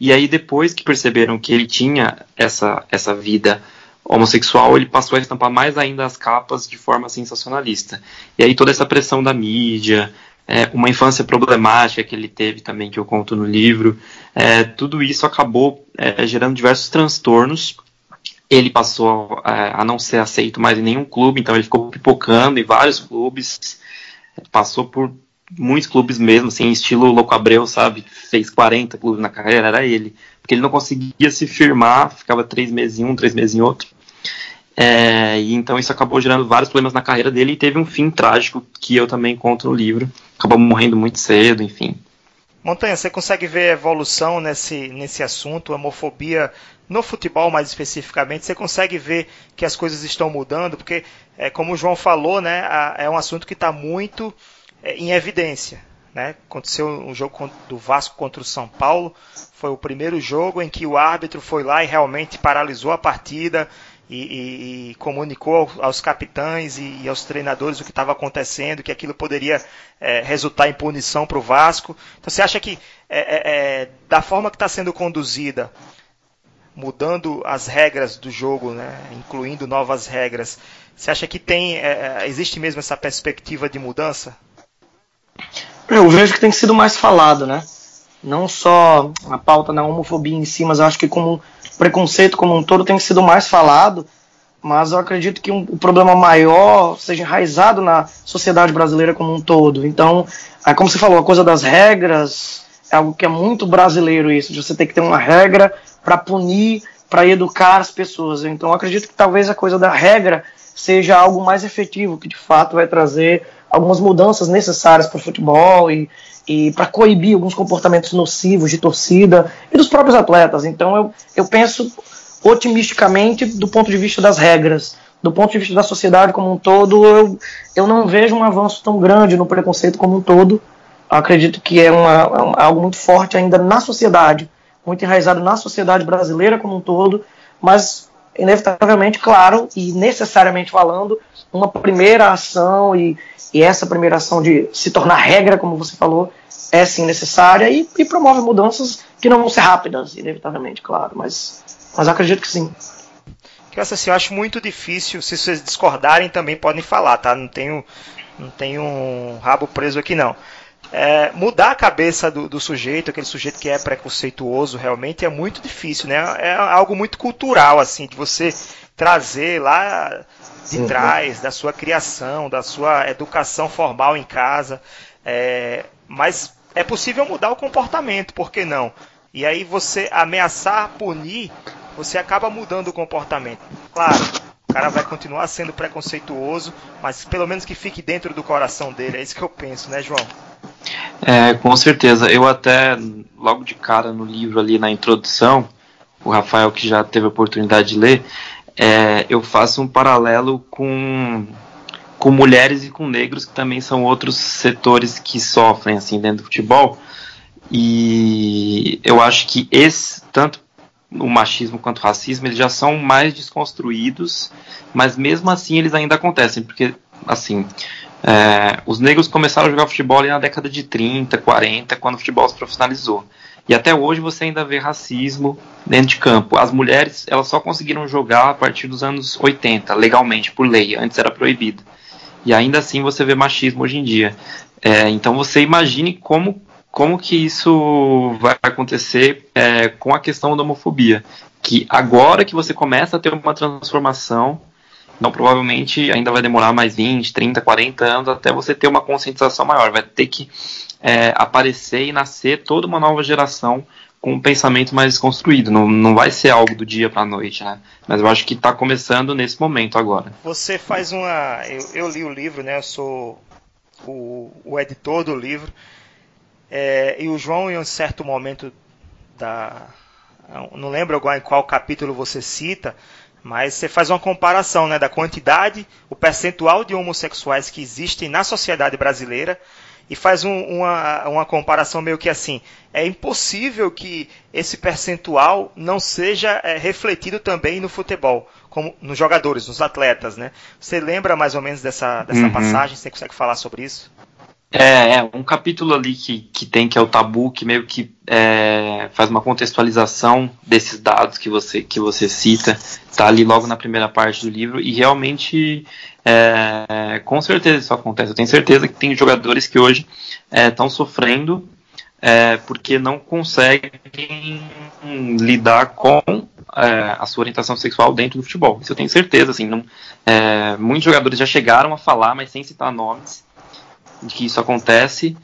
E aí, depois que perceberam que ele tinha essa, essa vida homossexual, ele passou a estampar mais ainda as capas de forma sensacionalista. E aí, toda essa pressão da mídia, é, uma infância problemática que ele teve também, que eu conto no livro, é, tudo isso acabou é, gerando diversos transtornos. Ele passou é, a não ser aceito mais em nenhum clube, então ele ficou pipocando em vários clubes, passou por muitos clubes mesmo, assim, estilo Louco Abreu, sabe? Fez 40 clubes na carreira, era ele. Porque ele não conseguia se firmar, ficava três meses em um, três meses em outro. É, e então isso acabou gerando vários problemas na carreira dele e teve um fim trágico que eu também conto no livro. Acabou morrendo muito cedo, enfim. Montanha, você consegue ver a evolução nesse, nesse assunto, homofobia no futebol mais especificamente? Você consegue ver que as coisas estão mudando? Porque, é, como o João falou, né, a, é um assunto que está muito é, em evidência. Né? Aconteceu um jogo do Vasco contra o São Paulo, foi o primeiro jogo em que o árbitro foi lá e realmente paralisou a partida e, e, e comunicou aos capitães e, e, aos treinadores o que estava acontecendo, que aquilo poderia é, resultar em punição para o Vasco. Então você acha que é, é, é da forma que está sendo conduzida, mudando as regras do jogo, né, incluindo novas regras, você acha que tem é, existe mesmo essa perspectiva de mudança? Eu vejo que tem sido mais falado, né? Não só a pauta da homofobia em si, mas acho que como preconceito como um todo tem sido mais falado. Mas eu acredito que um, o problema maior seja enraizado na sociedade brasileira como um todo. Então, é como você falou, a coisa das regras é algo que é muito brasileiro isso, de você ter que ter uma regra para punir, para educar as pessoas. Então, eu acredito que talvez a coisa da regra seja algo mais efetivo, que de fato vai trazer algumas mudanças necessárias para o futebol e, e para coibir alguns comportamentos nocivos de torcida e dos próprios atletas. Então eu, eu penso otimisticamente do ponto de vista das regras. Do ponto de vista da sociedade como um todo, eu, eu não vejo um avanço tão grande no preconceito como um todo. Acredito que é uma, é algo muito forte ainda na sociedade, muito enraizado na sociedade brasileira como um todo, mas inevitavelmente, claro, e necessariamente falando, uma primeira ação e, e essa primeira ação de se tornar regra, como você falou, é sim necessária e, e promove mudanças que não vão ser rápidas, inevitavelmente, claro, mas, mas acredito que sim. Que assim, eu acho muito difícil, se vocês discordarem também podem falar, tá? Não tenho, não tenho um rabo preso aqui não. É, mudar a cabeça do, do, sujeito, aquele sujeito que é preconceituoso realmente é muito difícil, né? É algo muito cultural, assim, de você trazer lá de uhum. trás da sua criação, da sua educação formal em casa. É, mas é possível mudar o comportamento, por que não? E aí você ameaçar, punir, você acaba mudando o comportamento. Claro, cara vai continuar sendo preconceituoso, mas pelo menos que fique dentro do coração dele. É isso que eu penso, né, João? É, com certeza. Eu até, logo de cara no livro ali na introdução, o Rafael que já teve a oportunidade de ler, é, eu faço um paralelo com, com mulheres e com negros, que também são outros setores que sofrem assim dentro do futebol. E eu acho que esse, tanto o machismo quanto o racismo, eles já são mais desconstruídos, mas mesmo assim eles ainda acontecem, porque assim, é, os negros começaram a jogar futebol na década de 30, 40, quando o futebol se profissionalizou. E até hoje você ainda vê racismo dentro de campo. As mulheres elas só conseguiram jogar a partir dos anos 80, legalmente, por lei. Antes era proibido. E ainda assim você vê machismo hoje em dia. É, então você imagine como, como que isso vai acontecer é, com a questão da homofobia. Que agora que você começa a ter uma transformação, então provavelmente ainda vai demorar mais 20, 30, 40 anos até você ter uma conscientização maior. Vai ter que é, aparecer e nascer toda uma nova geração com um pensamento mais desconstruído. Não, não vai ser algo do dia para a noite, né? Mas eu acho que está começando nesse momento agora. Você faz uma. Eu, eu, li o livro, né? Eu sou o, o editor do livro. É, e o João, em um certo momento da. Não lembro agora em qual capítulo você cita, mas você faz uma comparação né, da quantidade, o percentual de homossexuais que existem na sociedade brasileira e faz um, uma, uma comparação meio que assim: é impossível que esse percentual não seja é, refletido também no futebol, como nos jogadores, nos atletas, né? Você lembra mais ou menos dessa, dessa uhum. passagem? Você consegue falar sobre isso? É, é, um capítulo ali que, que tem, que é o tabu, que meio que é, faz uma contextualização desses dados que você, que você cita, tá ali logo na primeira parte do livro, e realmente, é, com certeza isso acontece. Eu tenho certeza que tem jogadores que hoje estão é, sofrendo é, porque não conseguem lidar com é, a sua orientação sexual dentro do futebol. Isso eu tenho certeza, assim, não, muitos jogadores já chegaram a falar, mas sem citar nomes, de que isso acontece.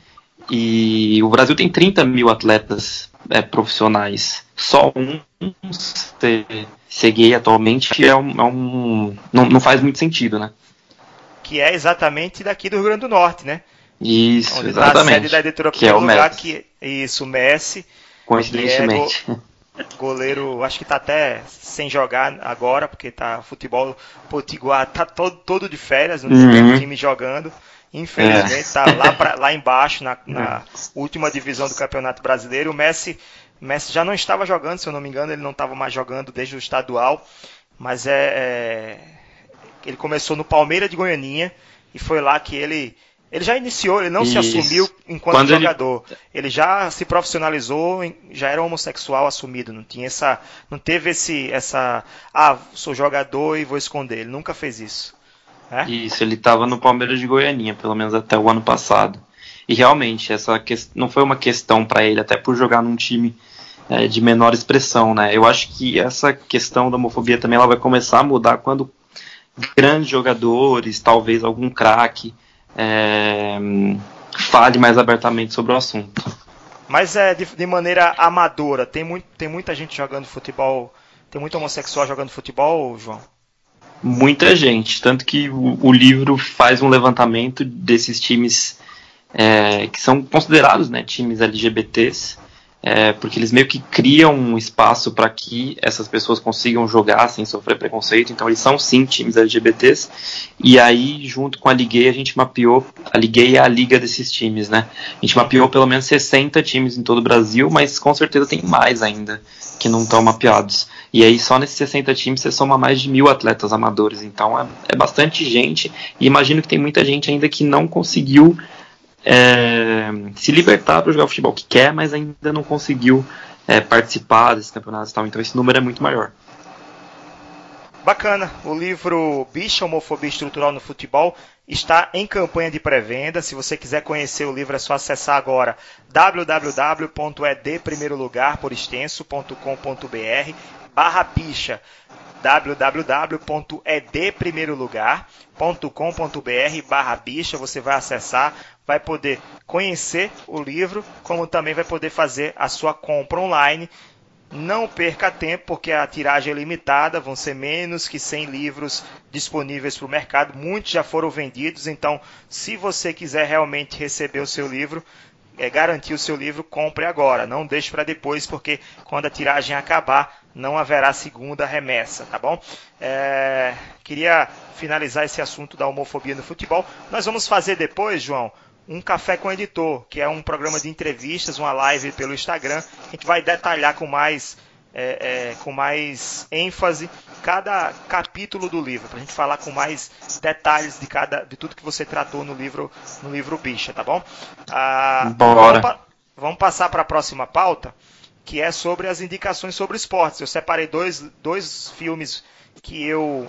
E o Brasil tem 30 mil atletas é, profissionais. Só um ser, ser gay atualmente é um. É um não, não, faz muito sentido, né? Que é exatamente daqui do Rio Grande do Norte, né? Isso, Onde exatamente. Tá a sede da que é o lugar Messi. que Isso, Messi. Coincidentemente. É goleiro, acho que tá até sem jogar agora, porque tá futebol potiguar tá todo, todo de férias, não tem uhum. time jogando. Infelizmente, está é. lá, pra, lá embaixo, na, na é. última divisão do Campeonato Brasileiro. O Messi, Messi já não estava jogando, se eu não me engano, ele não estava mais jogando desde o estadual. Mas é, é, ele começou no Palmeiras de Goianinha e foi lá que ele. Ele já iniciou, ele não Isso. se assumiu enquanto Quando jogador. Ele... ele... já se profissionalizou, já era homossexual assumido, não tinha essa, não teve esse essa, ah, sou jogador e vou esconder. Ele nunca fez isso. É? Isso, ele estava no Palmeiras de Goianinha, pelo menos até o ano passado. E realmente, essa que... não foi uma questão para ele, até por jogar num time é, de menor expressão, né? Eu acho que essa questão da homofobia também ela vai começar a mudar quando grandes jogadores, talvez algum craque, é, fale mais abertamente sobre o assunto. Mas é de, de, maneira amadora. Tem, muito, tem muita gente jogando futebol. Tem muito homossexual jogando futebol, João? Muita gente. Tanto que o, o livro faz um levantamento desses times é, que são considerados né, times LGBTs, é, porque eles meio que criam um espaço para que essas pessoas consigam jogar sem sofrer preconceito. Então, eles são sim times LGBTs. E aí, junto com a Liguei, a gente mapeou. A Liguei é a liga desses times, né? A gente mapeou pelo menos 60 times em todo o Brasil, mas com certeza tem mais ainda que não estão mapeados. E aí só nesses 60 times você soma mais de mil atletas amadores. Então é, é bastante gente. E imagino que tem muita gente ainda que não conseguiu é, se libertar para jogar futebol que quer, mas ainda não conseguiu é, participar desses campeonatos e tal. Então esse número é muito maior. Bacana, o livro Bicha Homofobia Estrutural no Futebol está em campanha de pré-venda. Se você quiser conhecer o livro, é só acessar agora www.edprimeirolugar.com.br barra bicha www.edprimeirolugar.com.br barra bicha você vai acessar, vai poder conhecer o livro, como também vai poder fazer a sua compra online não perca tempo, porque a tiragem é limitada, vão ser menos que 100 livros disponíveis para o mercado. Muitos já foram vendidos, então, se você quiser realmente receber o seu livro, é, garantir o seu livro, compre agora. Não deixe para depois, porque quando a tiragem acabar, não haverá segunda remessa, tá bom? É, queria finalizar esse assunto da homofobia no futebol. Nós vamos fazer depois, João, um Café com Editor, que é um programa de entrevistas, uma live pelo Instagram. A gente vai detalhar com mais, é, é, com mais ênfase cada capítulo do livro, para a gente falar com mais detalhes de cada, de tudo que você tratou no livro, no livro Bicha, tá bom? Ah, Bora. Vamos, vamos passar para a próxima pauta, que é sobre as indicações sobre esportes. Eu separei dois, dois filmes que eu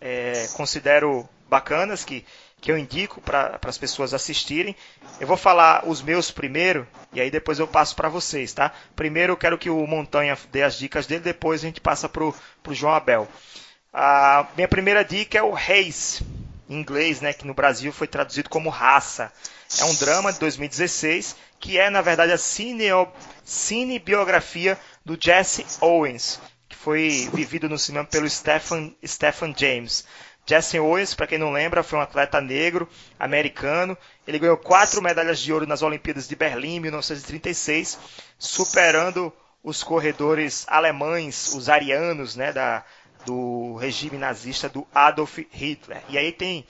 é, considero bacanas, que que eu indico para as pessoas assistirem. Eu vou falar os meus primeiro e aí depois eu passo para vocês, tá? Primeiro eu quero que o Montanha dê as dicas dele, depois a gente passa para o João Abel. A minha primeira dica é o Reis, em inglês, né, que no Brasil foi traduzido como Raça. É um drama de 2016 que é, na verdade, a cinebiografia do Jesse Owens, que foi vivido no cinema pelo Stephen, Stephen James. Jesse Owens, para quem não lembra, foi um atleta negro, americano. Ele ganhou quatro medalhas de ouro nas Olimpíadas de Berlim em 1936, superando os corredores alemães, os arianos, né, da, do regime nazista do Adolf Hitler. E aí tem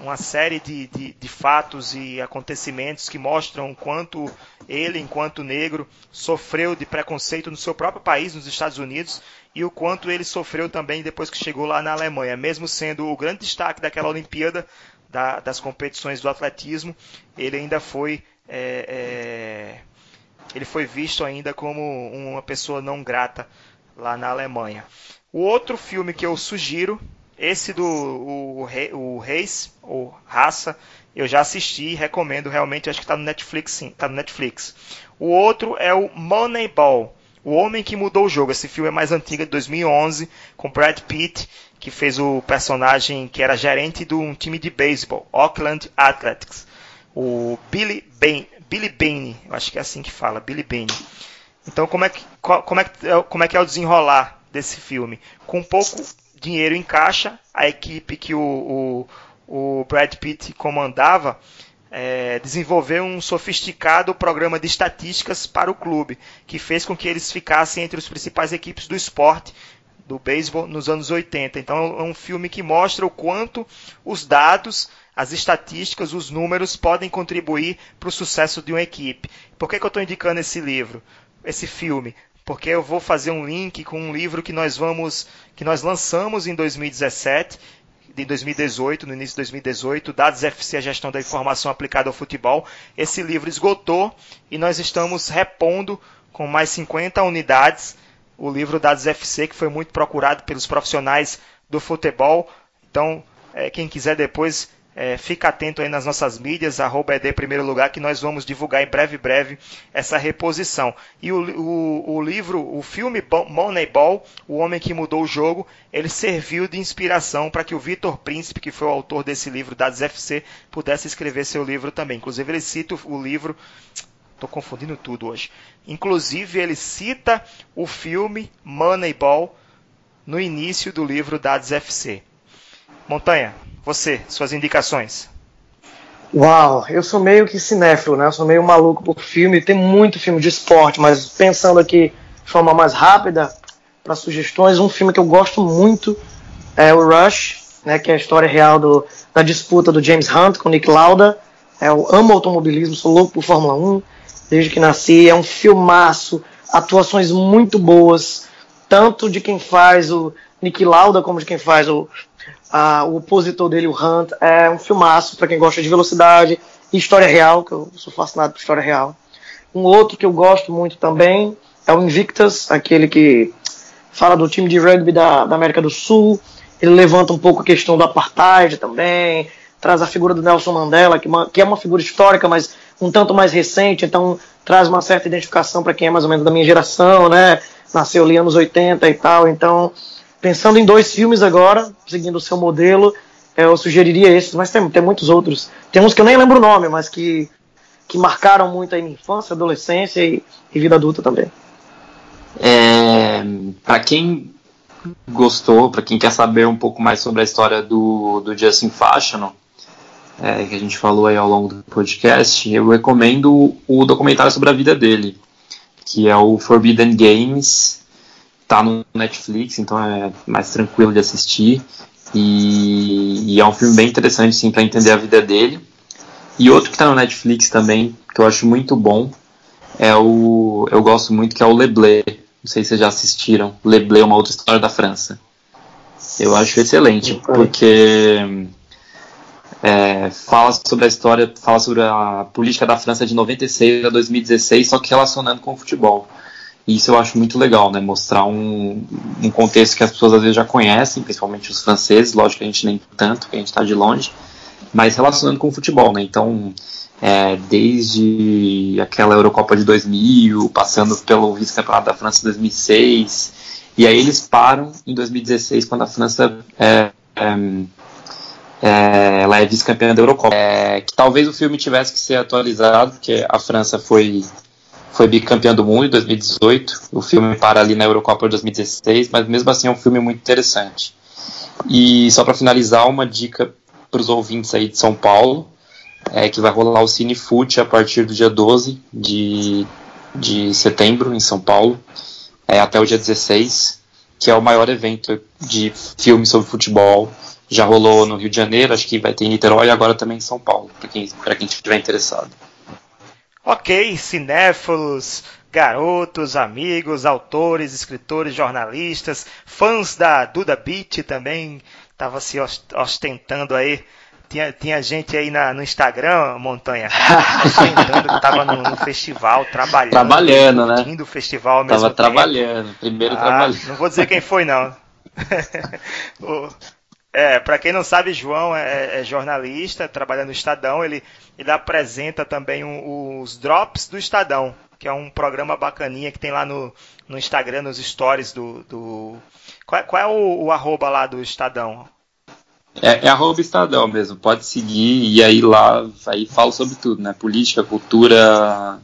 uma série de, de, de, fatos e acontecimentos que mostram quanto ele, enquanto negro, sofreu de preconceito no seu próprio país, nos Estados Unidos, e o quanto ele sofreu também depois que chegou lá na Alemanha. Mesmo sendo o grande destaque daquela Olimpíada, da, das competições do atletismo, ele ainda foi é, é, ele foi visto ainda como uma pessoa não grata lá na Alemanha. O outro filme que eu sugiro, esse do o, o Reis, ou Raça, eu já assisti e recomendo realmente, acho que está no Netflix, sim, tá no Netflix. O outro é o Moneyball, O Homem que Mudou o Jogo. Esse filme é mais antigo, de 2011, com Brad Pitt, que fez o personagem que era gerente de um time de beisebol, Auckland Athletics. O Billy Bane, Billy Bane, eu acho que é assim que fala, Billy Bane. Então, como é que, como é, como é, que é o desenrolar desse filme? Com pouco dinheiro em caixa, a equipe que o, o, o Brad Pitt comandava é, desenvolveu um sofisticado programa de estatísticas para o clube, que fez com que eles ficassem entre as principais equipes do esporte do beisebol nos anos 80. Então é um filme que mostra o quanto os dados, as estatísticas, os números podem contribuir para o sucesso de uma equipe. Por que, que eu estou indicando esse livro, esse filme? Porque eu vou fazer um link com um livro que nós vamos, que nós lançamos em 2017 de 2018, no início de 2018, Dados FC, a gestão da informação aplicada ao futebol. Esse livro esgotou e nós estamos repondo com mais 50 unidades o livro Dados FC, que foi muito procurado pelos profissionais do futebol. Então, é, quem quiser depois, é, fica atento aí nas nossas mídias, arroba ED Primeiro Lugar, que nós vamos divulgar em breve, breve, essa reposição. E o, o, o livro, o filme Moneyball, O Homem que Mudou o Jogo, ele serviu de inspiração para que o Vitor Príncipe, que foi o autor desse livro, Dados FC, pudesse escrever seu livro também. Inclusive, ele cita o livro Estou confundindo tudo hoje. Inclusive, ele cita o filme Moneyball no início do livro Dados FC. Montanha, você, suas indicações. Uau, eu sou meio que cinéfilo, né? Eu sou meio maluco por filme. Tem muito filme de esporte, mas pensando aqui de forma mais rápida para sugestões, um filme que eu gosto muito é o Rush, né? Que é a história real do, da disputa do James Hunt com Nick Lauda. É, eu amo automobilismo, sou louco por Fórmula 1 desde que nasci. É um filmaço, atuações muito boas, tanto de quem faz o Nick Lauda como de quem faz o, a, o opositor dele, o Hunt. É um filmaço para quem gosta de velocidade e história real, que eu sou fascinado por história real. Um outro que eu gosto muito também é o Invictus, aquele que fala do time de rugby da, da América do Sul. Ele levanta um pouco a questão do apartheid também, traz a figura do Nelson Mandela, que, que é uma figura histórica, mas um tanto mais recente, então traz uma certa identificação para quem é mais ou menos da minha geração, né? Nasceu ali anos 80 e tal. Então, pensando em dois filmes agora, seguindo o seu modelo, eu sugeriria esses, mas tem, tem muitos outros. Tem uns que eu nem lembro o nome, mas que, que marcaram muito a minha infância, adolescência e, e vida adulta também. É, para quem gostou, para quem quer saber um pouco mais sobre a história do, do Justin Fashion, é, que a gente falou aí ao longo do podcast, eu recomendo o documentário sobre a vida dele, que é o Forbidden Games, tá no Netflix, então é mais tranquilo de assistir. E, e é um filme bem interessante sim para entender a vida dele. E outro que está no Netflix também, que eu acho muito bom, é o. Eu gosto muito, que é o Leblé. Não sei se vocês já assistiram. Leblé é uma outra história da França. Eu acho excelente, porque é, fala sobre a história, fala sobre a política da França de 96 a 2016, só que relacionando com o futebol. E isso eu acho muito legal, né? Mostrar um, um contexto que as pessoas às vezes já conhecem, principalmente os franceses, lógico que a gente nem tanto, que a gente está de longe, mas relacionando com o futebol, né? Então, é, desde aquela Eurocopa de 2000, passando pelo vice-campeonato da França em 2006, e aí eles param em 2016, quando a França é, é é, ela é vice-campeã da Eurocopa. É, que talvez o filme tivesse que ser atualizado, porque a França foi, foi bicampeã do mundo em 2018. O filme para ali na Eurocopa de 2016, mas mesmo assim é um filme muito interessante. E só para finalizar, uma dica para os ouvintes aí de São Paulo, é que vai rolar o Cine Foot a partir do dia 12 de, de setembro em São Paulo, é, até o dia 16, que é o maior evento de filme sobre futebol já rolou no Rio de Janeiro, acho que vai ter em Niterói e agora também em São Paulo, para quem, quem estiver interessado. Ok, cinéfilos, garotos, amigos, autores, escritores, jornalistas, fãs da Duda Beat também, estava se ostentando aí tinha, tinha gente aí na, no Instagram, Montanha, comentando que estava no, no, festival, trabalhando. Trabalhando, né? do festival ao mesmo tava trabalhando, primeiro ah, trabalhando. Não vou dizer quem foi, não. é, para quem não sabe, João é, é, jornalista, trabalha no Estadão, ele, ele apresenta também um, os Drops do Estadão, que é um programa bacaninha que tem lá no, no Instagram, nos stories do... do... Qual, é, qual é o, o arroba lá do Estadão? É, é arroba Estadão mesmo, pode seguir e aí lá aí falo sobre tudo, né? Política, cultura,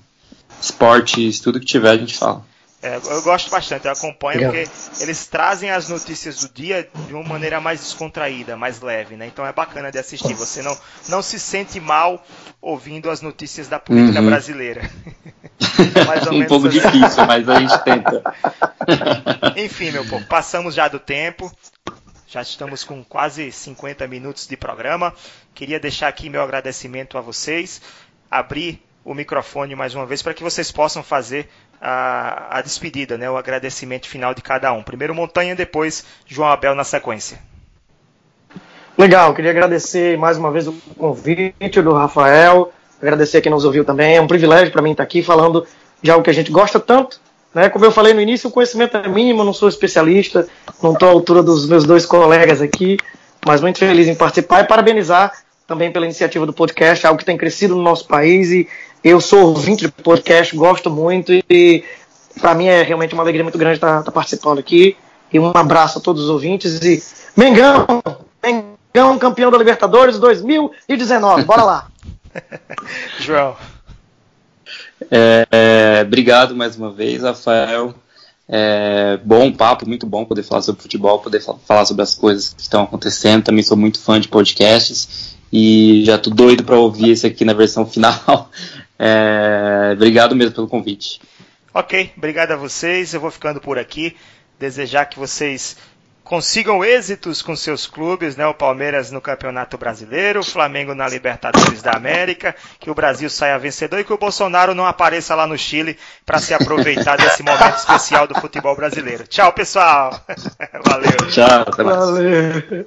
esportes, tudo que tiver a gente fala. É, eu gosto bastante, eu acompanho Legal. porque eles trazem as notícias do dia de uma maneira mais descontraída, mais leve, né? Então é bacana de assistir. Você não, não se sente mal ouvindo as notícias da política uhum. brasileira. é um pouco assim. difícil, mas a gente tenta. Enfim, meu povo, passamos já do tempo. Já estamos com quase 50 minutos de programa. Queria deixar aqui meu agradecimento a vocês, abrir o microfone mais uma vez para que vocês possam fazer a, a, despedida, né, o agradecimento final de cada um. Primeiro Montanha, depois João Abel na sequência. Legal, queria agradecer mais uma vez o convite do Rafael, agradecer quem nos ouviu também. É um privilégio para mim estar aqui falando de algo que a gente gosta tanto, né? Como eu falei no início, o conhecimento é mínimo, não sou especialista, não estou à altura dos meus dois colegas aqui, mas muito feliz em participar e parabenizar também pela iniciativa do podcast, algo que tem crescido no nosso país e eu sou ouvinte de podcast, gosto muito e para mim é realmente uma alegria muito grande estar, estar, participando aqui. E um abraço a todos os ouvintes e Mengão, Mengão campeão da Libertadores 2019, bora lá. João. É, é, obrigado mais uma vez, Rafael. É, bom papo, muito bom poder falar sobre futebol, poder falar sobre as coisas que estão acontecendo. Também sou muito fã de podcasts e já tô doido para ouvir esse aqui na versão final. É, obrigado mesmo pelo convite. Ok, obrigado a vocês. Eu vou ficando por aqui. Desejar que vocês consigam êxitos com seus clubes, né? O Palmeiras no Campeonato Brasileiro, o Flamengo na Libertadores da América, que o Brasil saia vencedor e que o Bolsonaro não apareça lá no Chile para se aproveitar desse momento especial do futebol brasileiro. Tchau, pessoal. Valeu. Tchau, até mais. Valeu.